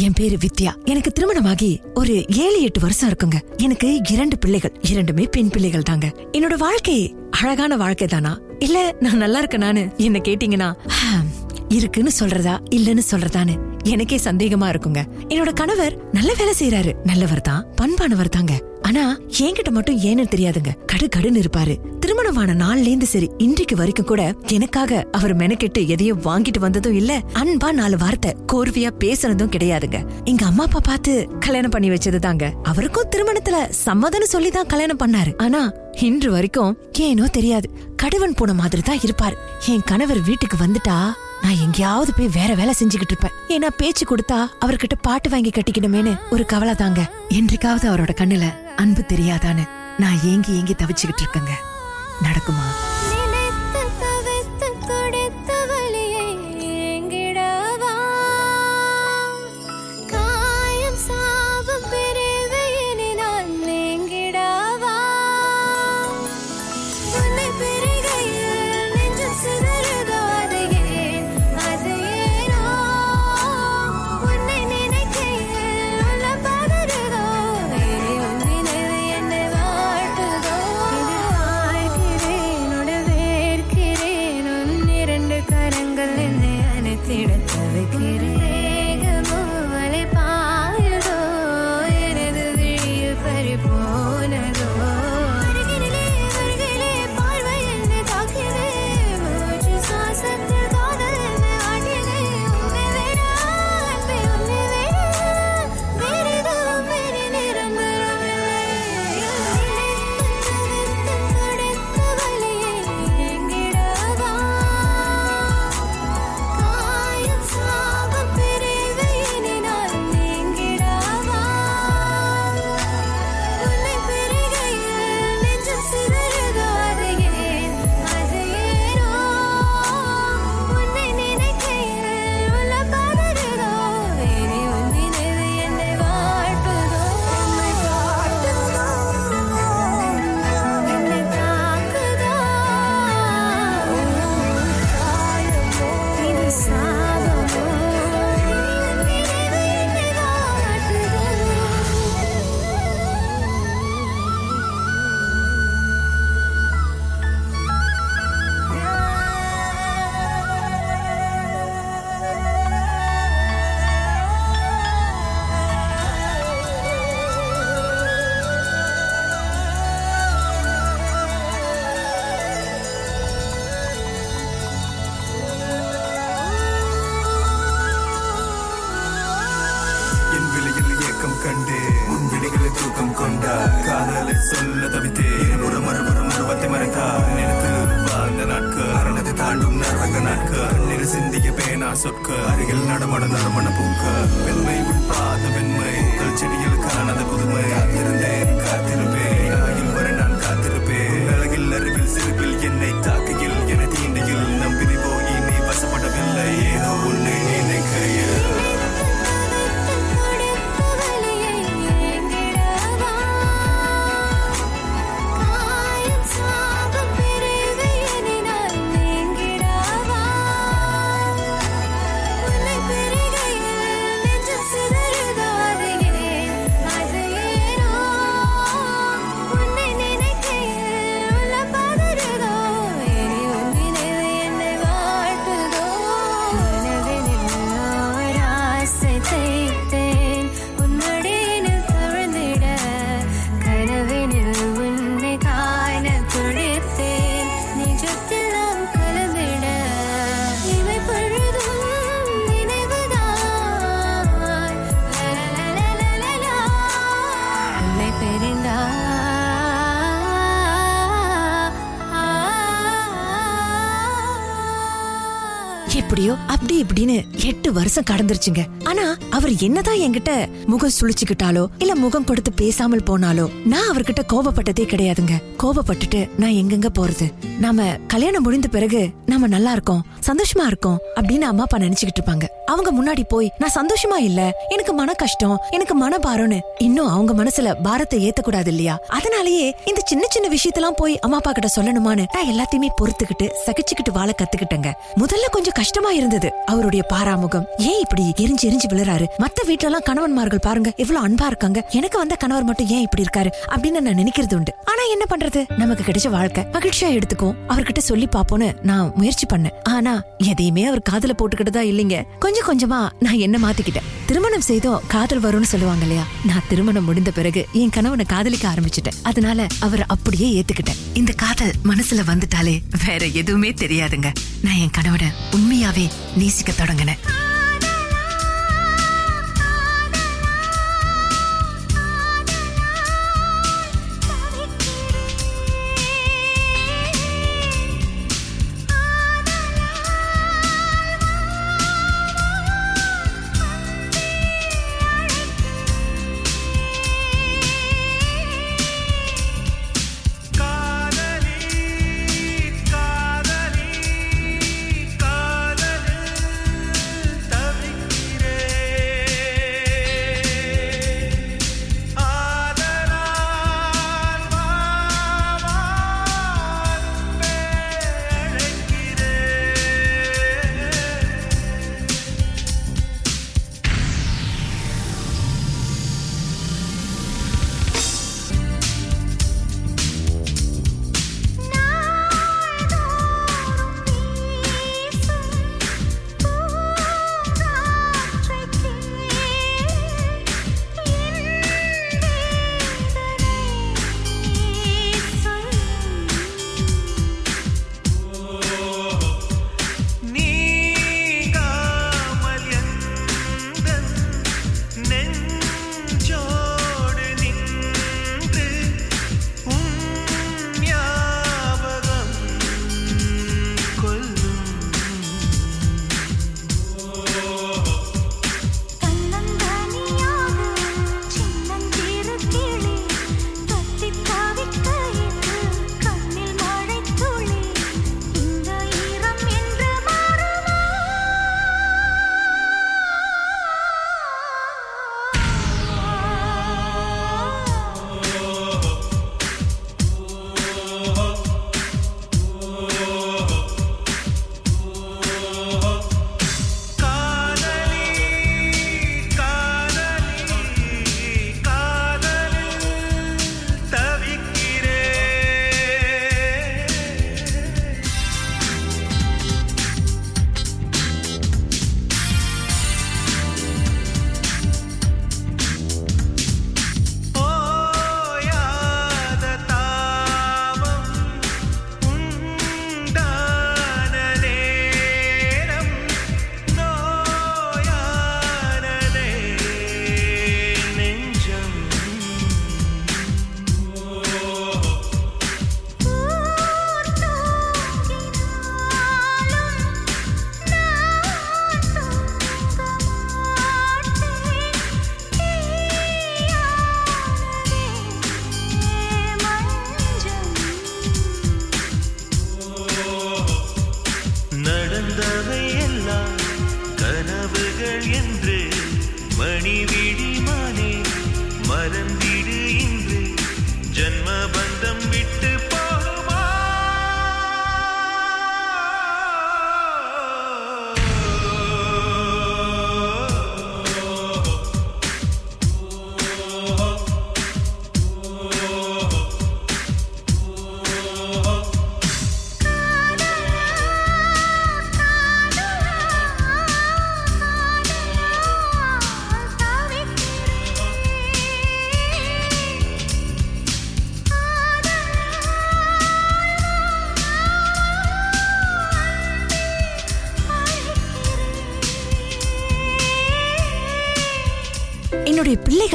என் பேரு வித்யா. எனக்கு திருமணமாகி ஒரு ஏழு எட்டு வருஷம் இருக்குங்க. எனக்கு இரண்டு பிள்ளைகள். இரண்டுமே பெண் பிள்ளைகள் தாங்க. என்னோட வாழ்க்கை அழகான வாழ்க்கை தானா? இல்ல நான் நல்லா இருக்கேனான்னு என்ன கேட்டீங்கன்னா இருக்குன்னு சொல்றதா இல்லன்னு சொல்றதான்னு எனக்கே சந்தேகமா இருக்குங்க. என்னோட கணவர் நல்ல வேலை செய்யறாரு நல்லவர் தான் பண்பானவர் தாங்க. ஆனா என்கிட்ட மட்டும் ஏன்னு தெரியாதுங்க. கடு கடுன்னு இருப்பாரு. திருமணமான நாள்ல இருந்து சரி இன்றைக்கு வரைக்கும் கூட எனக்காக அவர் மெனக்கெட்டு எதையும் வாங்கிட்டு வந்ததும் இல்ல அன்பா நாலு வார்த்தை கோர்வையா பேசுனதும் கிடையாதுங்க. எங்க அம்மா அப்பா பார்த்து கல்யாணம் பண்ணி வச்சது தாங்க. அவருக்கும் திருமணத்துல சம்மதம்னு சொல்லி தான் கல்யாணம் பண்ணாரு. ஆனா இன்று வரைக்கும் ஏனோ தெரியாது கடுவன் போன மாதிரி தான் இருப்பாரு. என் கணவர் வீட்டுக்கு வந்துட்டா நான் எங்கேயாவது போய் வேற வேலை செஞ்சுக்கிட்டு இருப்பேன். ஏன்னா பேச்சு கொடுத்தா அவர்கிட்ட பாட்டு வாங்கி கட்டிக்கணுமேனு ஒரு கவலை தாங்க. என்றைக்காவது அவரோட கண்ணுல அன்பு தெரியாதான்னு நான் ஏங்கி ஏங்கி தவிச்சுக்கிட்டு இருக்கேங்க. நடக்குமா? சொல்ல தவித்தே. ஒரு மறுபுறம் உருவத்தை மறைத்தா நினைத்து வாழ்ந்த நாட்கள் அரணத்தை தாண்டும் நரக நாட்கள் கண்ணீர் சிந்திய பேனா சொற்க அருகில் நடமட நறுமண பூக்க. பெண்மை உட்பாத பெண்மை கல் செடியில் காணாத புதுமை. காத்திருந்தேன் காத்திருப்பேன். ஆயுள் வரை நான் காத்திருப்பேன். அழகில் அறிவில் சிறுவில் என்னை இப்படின்னு எட்டு வருஷம் கடந்துருச்சுங்க. ஆனா அவர் என்னதான் என்கிட்ட முகம் சுழிச்சுக்கிட்டாலோ இல்ல முகம் கொடுத்து பேசாமல் போனாலோ நான் அவர்கிட்ட கோபப்பட்டதே கிடையாதுங்க. கோபப்பட்டுட்டு நான் எங்கெங்க போறது? நாம கல்யாணம் முடிந்த பிறகு நாம நல்லா இருக்கோம் சந்தோஷமா இருக்கோம் அப்படின்னு அம்மா அப்பா நினைச்சுக்கிட்டு இருப்பாங்க. அவங்க முன்னாடி போய் நான் சந்தோஷமா இல்ல எனக்கு மன கஷ்டம் எனக்கு மன பாரம்னு இன்னும் அவங்க மனசுல பாரத்தை ஏத்தக்கூடாது இல்லையா? அதனாலயே இந்த சின்ன சின்ன விஷயத்தெல்லாம் போய் அம்மா அப்பா கிட்ட சொல்லணுமான்னு நான் எல்லாத்தையுமே பொறுத்துக்கிட்டு சகிச்சுக்கிட்டு வாழ கத்துக்கிட்டேங்க. முதல்ல கொஞ்சம் கஷ்டமா இருந்தது அவருடைய பாராமுகம். ஏன் இப்படி எரிஞ்சு எரிஞ்சு விழுறாரு? மத்த வீட்ல எல்லாம் கணவன்மார்கள் பாருங்க எவ்வளவு அன்பா இருக்காங்க. எனக்கு வந்த கணவர் மட்டும் ஏன் இப்படி இருக்காரு அப்படின்னு நான் நினைக்கிறது உண்டு. ஆனா என்ன பண்றது? நமக்கு கிடைச்ச வாழ்க்கை. மகிழ்ச்சியா எடுத்துக்கும் அவர்கிட்ட சொல்லி பாப்போன்னு நான் முயற்சி பண்ணேன் ஆனா எதையுமே அவர் காதுல போட்டுக்கிட்டதா இல்லைங்க. கொஞ்சம் கொஞ்சமா நான் என்ன மாத்திக்கிட்டேன். திருமணம் செய்தோம் காதல் வரும்னு சொல்லுவாங்க இல்லையா? நான் திருமணம் முடிந்த பிறகு என் கணவனை காதலிக்க ஆரம்பிச்சிட்டேன். அதனால அவர் அப்படியே ஏத்துக்கிட்டேன். இந்த காதல் மனசுல வந்துட்டாலே வேற எதுவுமே தெரியாதுங்க. நான் என் கணவனை உண்மையாவே நேசிக்க தொடங்கினேன்.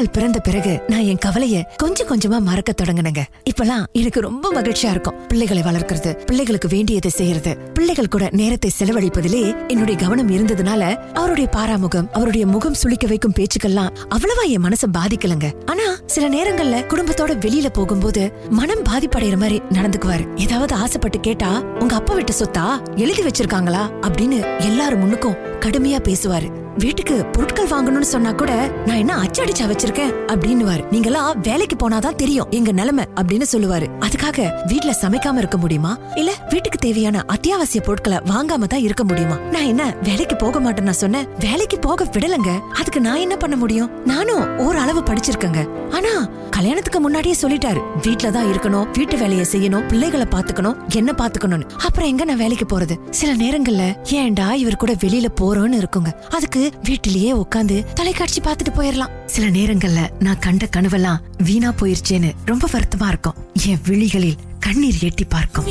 குழந்தைகள் பிறந்த பிறகு நான் என் கவலைய கொஞ்சம் கொஞ்சமா மறக்க தொடங்கினங்க. இப்பெல்லாம் எனக்கு ரொம்ப மகிழ்ச்சியா இருக்கும். பிள்ளைகளை வளர்க்கறது பிள்ளைகளுக்கு வேண்டியதை செய்யறது பிள்ளைகள் கூட நேரத்தை செலவழிப்பதிலே என்னுடைய கவனம் இருந்ததுனால அவருடைய பாராமுகம் அவருடைய முகம் சுளிக்க வைக்கும் பேச்சுக்கெல்லாம் அவ்வளவா என் மனசை பாதிக்கலங்க. ஆனா சில நேரங்கள்ல குடும்பத்தோட வெளியில போகும்போது மனம் பாதிப்படைற மாதிரி நடந்துக்குவாரு. ஏதாவது ஆசைப்பட்டு கேட்டா உங்க அப்பா விட்டு சொத்தா? எழுதி வச்சிருக்காங்களா? அப்படின்னு எல்லாரும் முன்னுக்கும் கடுமையா பேசுவாரு. வீட்டுக்கு பொருட்கள் வாங்கணும்னு சொன்னா கூட நான் என்ன அச்சடிச்சா வச்சிருக்கேன்? அப்படின்னுவாரு. நீங்கெல்லாம் வேலைக்கு போனாதான் தெரியும் எங்க நிலைமை அப்படின்னு சொல்லுவாரு. அதுக்காக வீட்டுல சமைக்காம இருக்க முடியுமா? இல்ல வீட்டுக்கு தேவையான அத்தியாவசிய பொருட்களை வாங்காம தான் இருக்க முடியுமா? நான் என்ன வேலைக்கு போக மாட்டேன்னு நான் சொன்னேன்? வேலைக்கு போக விடலங்க. அதுக்கு நான் என்ன பண்ண முடியும்? நானும் ஓரளவு படிச்சிருக்கேங்க. ஆனா கல்யாணத்துக்கு முன்னாடியே சொல்லிட்டாரு. வீட்டுல தான் இருக்கணும் வீட்டு வேலையை செய்யணும் பிள்ளைகளை பாத்துக்கணும் என்ன பாத்துக்கணும்னு அப்புறம் எங்க நான் வேலைக்கு போறது? சில நேரங்கள்ல ஏன்டா இவர் கூட வெளியில போறோம்னு இருக்குங்க. அதுக்கு வீட்டிலேயே உட்காந்து தொலைக்காட்சி பார்த்துட்டு போயிடலாம் சில நேரங்கள்ல நான் கண்ட கனவெல்லாம் வீணா போயிருச்சேன்னு ரொம்ப வருத்தமா இருக்கும். என் விழிகளில் கண்ணீர் எட்டி பார்க்கும்.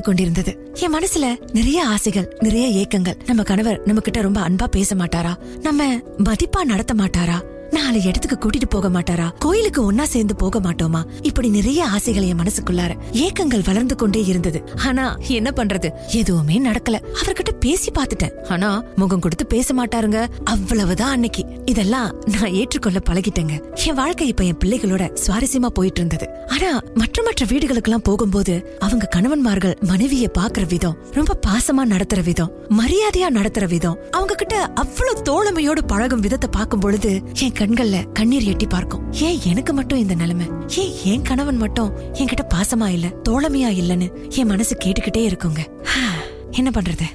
நடந்து கொண்டிருந்தது. என் மனசுல நிறைய ஆசைகள் நிறைய ஏக்கங்கள். நம்ம கணவர் நம்ம கிட்ட ரொம்ப அன்பா பேச மாட்டாரா? நம்ம மதிப்பா நடத்த மாட்டாரா? நாலு இடத்துக்கு கூட்டிட்டு போக மாட்டாரா? கோயிலுக்கு ஒன்னா சேர்ந்து போக மாட்டோமா? இப்படி நிறைய ஆசைகள் என் மனசுக்குள்ளார ஏக்கங்கள் வளர்ந்து கொண்டே இருந்தது. ஆனா என்ன பண்றது? எதுவுமே நடக்கல. அவர்கிட்ட பேசி பார்த்துட்டேன். ஆனா முகம் கொடுத்து பேச மாட்டாருங்க. அவ்வளவுதான் அன்னைக்கு. இதெல்லாம் நான் ஏற்றுக்கொள்ள பழகிட்டேங்க. என் வாழ்க்கை இப்ப என் பிள்ளைகளோட சுவாரஸ்யமா போயிட்டு இருந்தது ஆனா மற்ற மற்ற வீடுகளுக்கெல்லாம் போகும்போது அவங்க கணவன்மார்கள் மனைவிய பாக்குற விதம் ரொம்ப பாசமா நடத்துற விதம் மரியாதையா நடத்துற விதம் அவங்க கிட்ட அவ்வளவு தோழமையோடு பழகும் விதத்தை பார்க்கும் பொழுது என் கண்கள்ல கண்ணீர் எட்டி பார்க்கும். ஏன் எனக்கு மட்டும் இந்த நிலைமை? ஏன் என் கணவன் மட்டும் என்கிட்ட பாசமா இல்ல தோழமையா இல்லன்னு என் மனசு கேட்டுக்கிட்டே இருக்குங்க. என்ன பண்றது?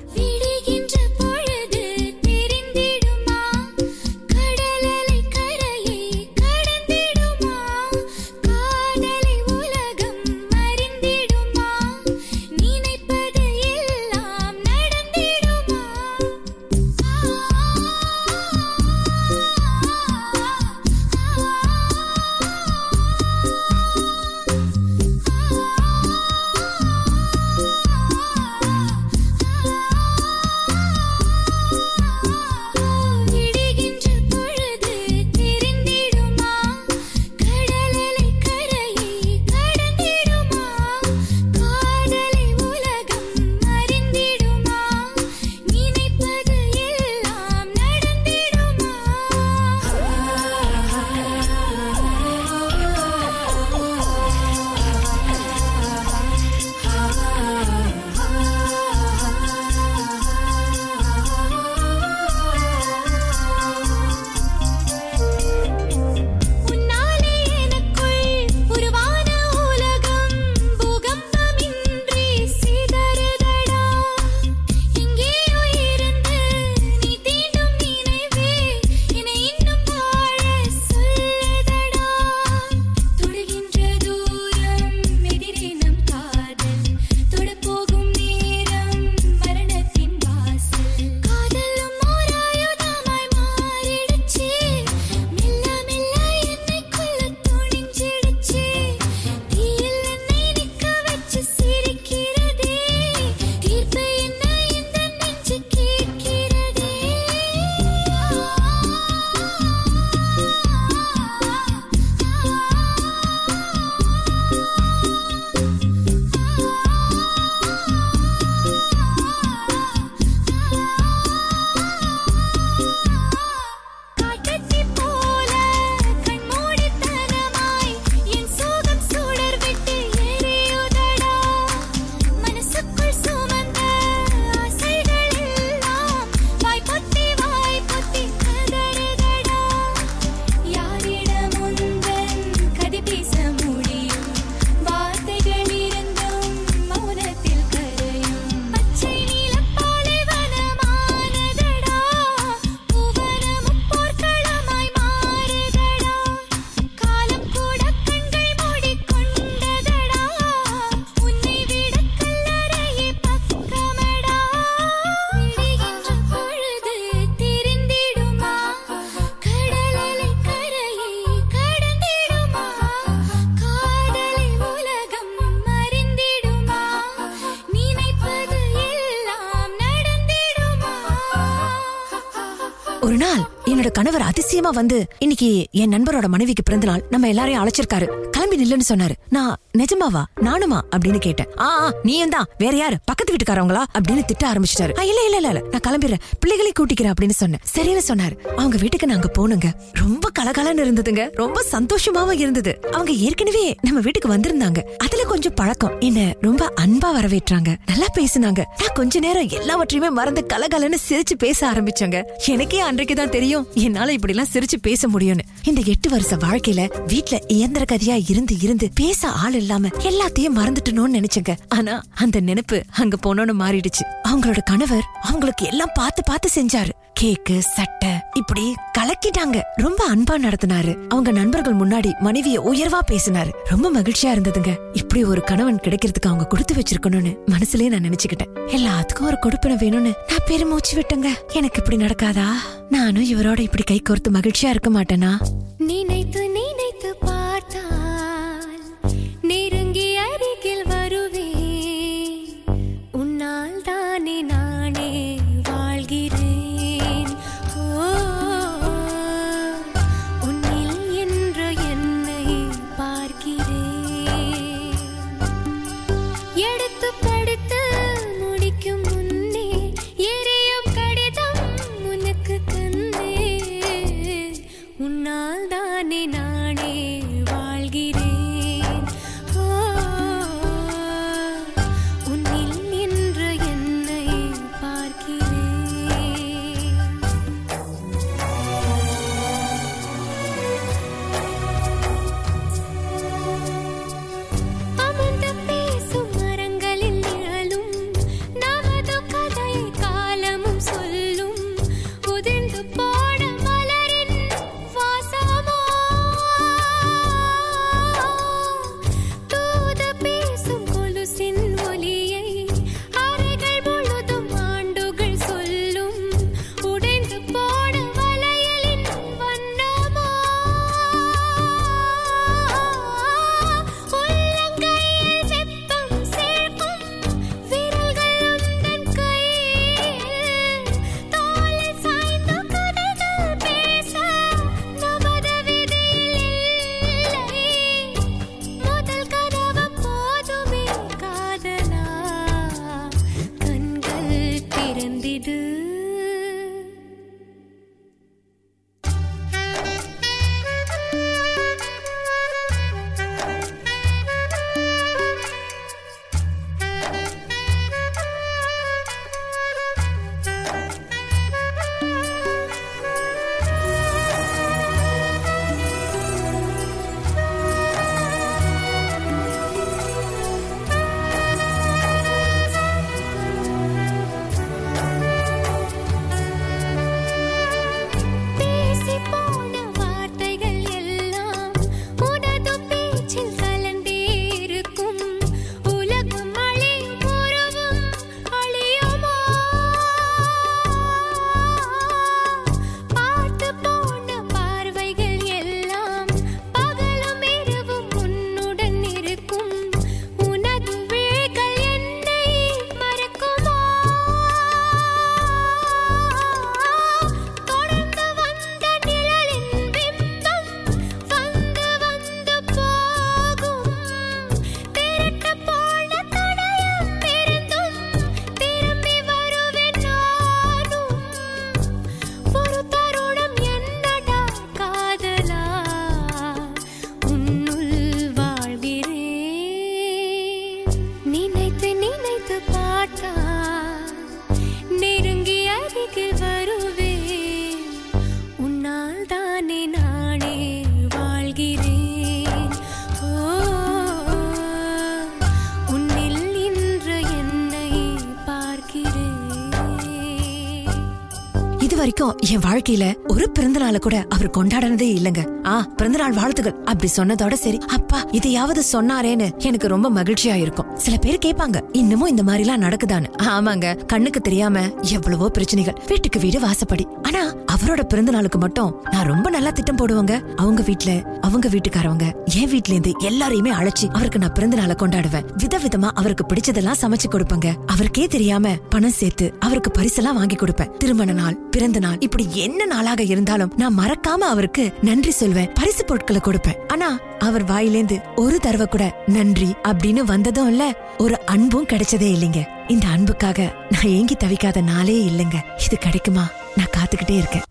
கணவர் வந்து இன்னைக்கு என் நண்பரோட மனைவிக்கு பிறந்தநாள் நம்ம எல்லாரையும் அழைச்சிருக்காரு. தம்பி நில்லுன்னு சொன்னாரு. நான் நிஜமாவா? நானுமா? அப்படின்னு கேட்டேன். ஆ நீயும் தான். வேற யாரு? பக்கத்து வீட்டுக்காரவங்களா? அப்படின்னு திட்ட ஆரம்பிச்சிட்டாரு. இல்ல இல்ல இல்ல நான் கிளம்பிடுறேன். பிள்ளைகளை கூட்டிக்கிறேன் அப்படின்னு சொன்னேன். சரின்னு சொன்னாரு. அவங்க வீட்டுக்கு நாங்க போனோங்க ரொம்ப கலகலன்னு இருந்ததுங்க. ரொம்ப சந்தோஷமாவும் இருந்தது. அவங்க ஏற்கனவே நம்ம வீட்டுக்கு வந்திருந்தாங்க. அதுல கொஞ்சம் பழக்கம். என்ன ரொம்ப அன்பா வரவேற்றாங்க. நல்லா பேசுனாங்க. நான் கொஞ்ச நேரம் எல்லாவற்றையுமே மறந்து கலகலன்னு சிரிச்சு பேச ஆரம்பிச்சாங்க. எனக்கே அன்றைக்கு தான் தெரியும். என்னால இப்படி எல்லாம் சிரிச்சு பேச முடியும்னு. இந்த எட்டு வருஷ வாழ்க்கையில வீட்டுல இயந்திர கதியா இருந்து இருந்து பேச ஆள் இல்லாம எல்லாத்தையும் மறந்துட்டணும்னு நினைச்சேங்க. ஆனா அந்த நினைப்பு அங்க போனோன்னு மாறிடுச்சு. அவங்களோட கணவர் அவங்களுக்கு எல்லாம் பார்த்து பார்த்து செஞ்சாரு. கேக்கு சட்டை இப்படி கலக்கிட்டாங்க. ரொம்ப அன்பா நடத்தினாரு. அவங்க நண்பர்கள் முன்னாடி மனைவிய உயர்வா பேசினாரு. ரொம்ப மகிழ்ச்சியா இருந்ததுங்க. இப்படி ஒரு கணவன் கிடைக்கிறதுக்கு அவங்க கொடுத்து வச்சிருக்கணும்னு மனசுலயே நான் நினைச்சுக்கிட்டேன். எல்லாத்துக்கும் ஒரு கொடுப்பின வேணும்னு நான் பெருமூச்சு விட்டேங்க. எனக்கு இப்படி நடக்காதா? நானும் இவரோட இப்படி கை கோர்த்து மகிழ்ச்சியா இருக்க மாட்டேனா? நினைத்து நினைத்து வாழ்தானே நான் இது வரைக்கும் என் வாழ்க்கையில ஒரு பிறந்த நாள கூட அவர் கொண்டாடினதே இல்லங்க. ஆ பிறந்த நாள் வாழ்த்துகள் அப்படி சொன்னதோட சரி. அப்பா இதையாவது சொன்னாரேன்னு எனக்கு ரொம்ப மகிழ்ச்சியா இருக்கும். சில பேர் கேட்பாங்க இன்னமும் இந்த மாதிரி எல்லாம் நடக்குதான்னு. ஆமாங்க கண்ணுக்கு தெரியாம எவ்வளவோ பிரச்சனைகள். வீட்டுக்கு வீடு வாசப்படி. ஆனா அவரோட பிறந்த நாளுக்கு மட்டும் நான் ரொம்ப நல்லா திட்டம் போடுவாங்க. அவங்க வீட்டுல அவங்க வீட்டுக்காரவங்க என் வீட்டுல இருந்து எல்லாரையுமே அழைச்சி அவருக்கு நான் பிறந்த நாளை கொண்டாடுவேன். விதவிதமா அவருக்கு பிடிச்சதெல்லாம் சமைச்சு கொடுப்பேங்க. அவருக்கே தெரியாம பணம் சேர்த்து அவருக்கு பரிசெல்லாம் வாங்கி கொடுப்பேன். திருமண நாள் பிறந்த நாள் இப்படி என்ன நாளாக இருந்தாலும் நான் மறக்காம அவருக்கு நன்றி சொல்வேன். பரிசு பொருட்களை கொடுப்பேன். ஆனா அவர் வாயிலேந்து ஒரு தடவை கூட நன்றி அப்படின்னு வந்ததும் இல்ல ஒரு அன்பும் கிடைச்சதே இல்லைங்க. இந்த அன்புக்காக நான் ஏங்கி தவிக்காத நாளே இல்லைங்க. இது கிடைக்குமா? நான் காத்துக்கிட்டே இருக்கேன்.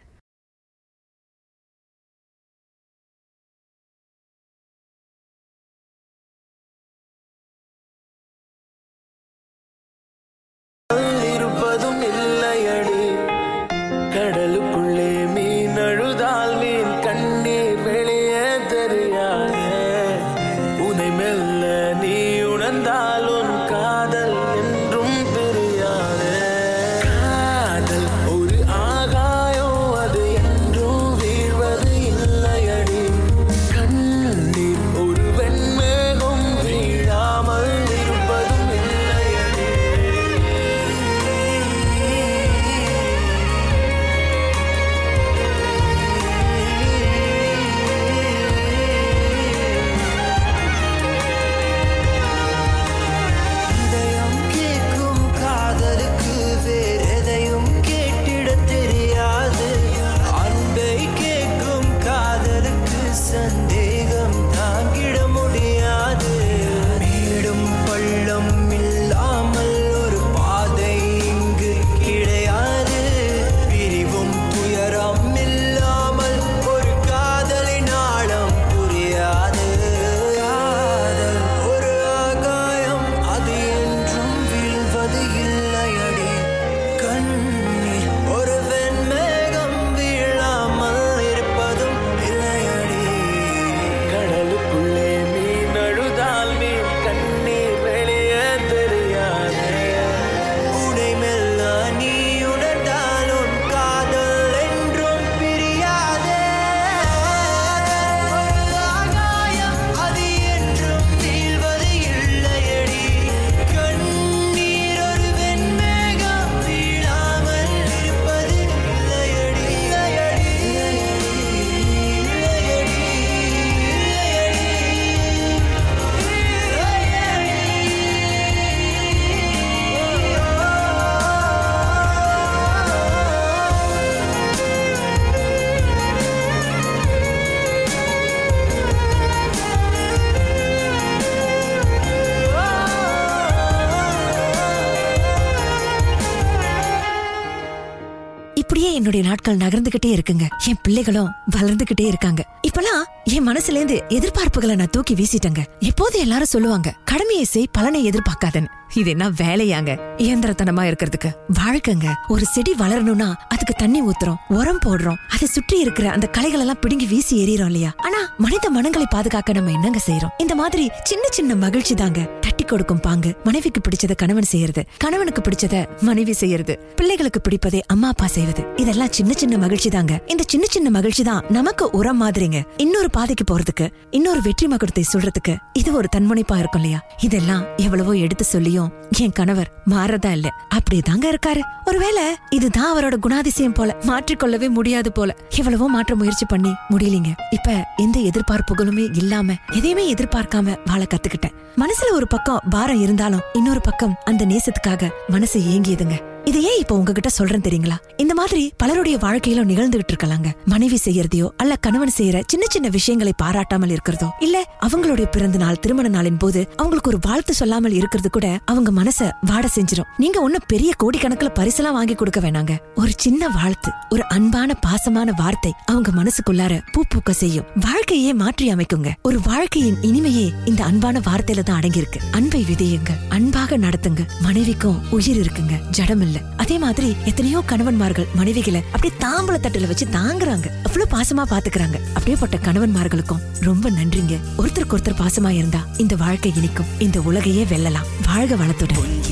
நாட்கள் நகர்ந்துகிட்டே இருக்குங்க. என் பிள்ளைகளும் வளர்ந்துகிட்டே இருக்காங்க. இப்பெல்லாம் என் மனசுல இருந்து எதிர்பார்ப்புகளை நான் தூக்கி வீசிட்டேங்க. எப்போது எல்லாரும் சொல்லுவாங்க கடமையை செய் பலனை எதிர்பார்க்காதன்னு. இது என்ன வேலையாங்க? இயந்திரத்தனமா இருக்கிறதுக்கு. வாழ்க்கைங்க ஒரு செடி வளரணும்னா அதுக்கு தண்ணி ஊத்துறோம் உரம் போடுறோம் அதை சுற்றி இருக்கிற அந்த களைகள் எல்லாம் பிடுங்கி வீசி எறிகிறோம் இல்லையா? ஆனா மனித மனங்களை பாதுகாக்க நம்ம என்னங்க செய்யறோம் இந்த மாதிரி சின்ன சின்ன மகிழ்ச்சி தாங்க. தட்டி கொடுக்கும் பாங்கு மனைவிக்கு பிடிச்சத கணவன் செய்யறது கணவனுக்கு பிடிச்சத மனைவி செய்யறது பிள்ளைகளுக்கு பிடிப்பதை அம்மா அப்பா செய்வது. இதெல்லாம் சின்ன சின்ன மகிழ்ச்சி தாங்க. இந்த சின்ன சின்ன மகிழ்ச்சி தான் நமக்கு உரம் மாதிரிங்க. இன்னொரு பாதைக்கு போறதுக்கு இன்னொரு வெற்றி மகுடத்தை சொல்றதுக்கு இது ஒரு தன்முனைப்பா இருக்கும் இல்லையா? இதெல்லாம் எவ்வளவோ எடுத்து சொல்லியும் என் கணவர் மாறதா இல்ல. அப்படிதாங்க இருக்காரு. ஒருவேளை இதுதான் அவரோட குணாதிசயம் போல மாற்றிக்கொள்ளவே முடியாது போல. எவ்வளவோ மாற்ற முயற்சி பண்ணி முடியலீங்க. இப்ப எந்த எதிர்பார்ப்புகளுமே இல்லாம எதையுமே எதிர்பார்க்காம வாழ கத்துக்கிட்டேன். மனசுல ஒரு பக்கம் பாரம் இருந்தாலும் இன்னொரு பக்கம் அந்த நேசத்துக்காக மனசு ஏங்கியதுங்க. இது ஏன் இப்ப உங்ககிட்ட சொல்றேன் தெரியுங்களா? இந்த மாதிரி பலருடைய வாழ்க்கையிலும் நிகழ்ந்துகிட்டு இருக்கலாங்க. மனைவி செய்யறதையோ அல்ல கணவன் செய்யற சின்ன சின்ன விஷயங்களை பாராட்டாமல் இருக்கிறதோ இல்ல அவங்களுடைய பிறந்த நாள் திருமண நாளின் போது அவங்களுக்கு ஒரு வாழ்த்து சொல்லாமல் இருக்கிறது கூட அவங்க மனச வாட செஞ்சிரும். நீங்க ஒன்னும் பெரிய கோடிக்கணக்குல பரிசெல்லாம் வாங்கி கொடுக்க வேணாங்க. ஒரு சின்ன வாழ்த்து ஒரு அன்பான பாசமான வார்த்தை அவங்க மனசுக்குள்ளார பூ பூக்க செய்யும். வாழ்க்கையே மாற்றி அமைக்குங்க. ஒரு வாழ்க்கையின் இனிமையே இந்த அன்பான வார்த்தையில தான் அடங்கியிருக்கு. அன்பை விதையுங்க. அன்பாக நடத்துங்க. மனைவிக்கும் உயிர் இருக்குங்க. ஜடமில்லை. இல்ல. அதே மாதிரி எத்தனையோ கணவன்மார்கள் மனைவிகளை அப்படியே தாம்பள தட்டுல வச்சு தாங்குறாங்க. அவ்வளவு பாசமா பாத்துக்கிறாங்க. அப்படியேப்பட்ட கணவன்மார்களுக்கும் ரொம்ப நன்றிங்க. ஒருத்தருக்கு ஒருத்தர் பாசமா இருந்தா இந்த வாழ்க்கை இனிக்கும். இந்த உலகையே வெல்லலாம். வாழ்க வளத்துடன்.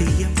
Yeah. you.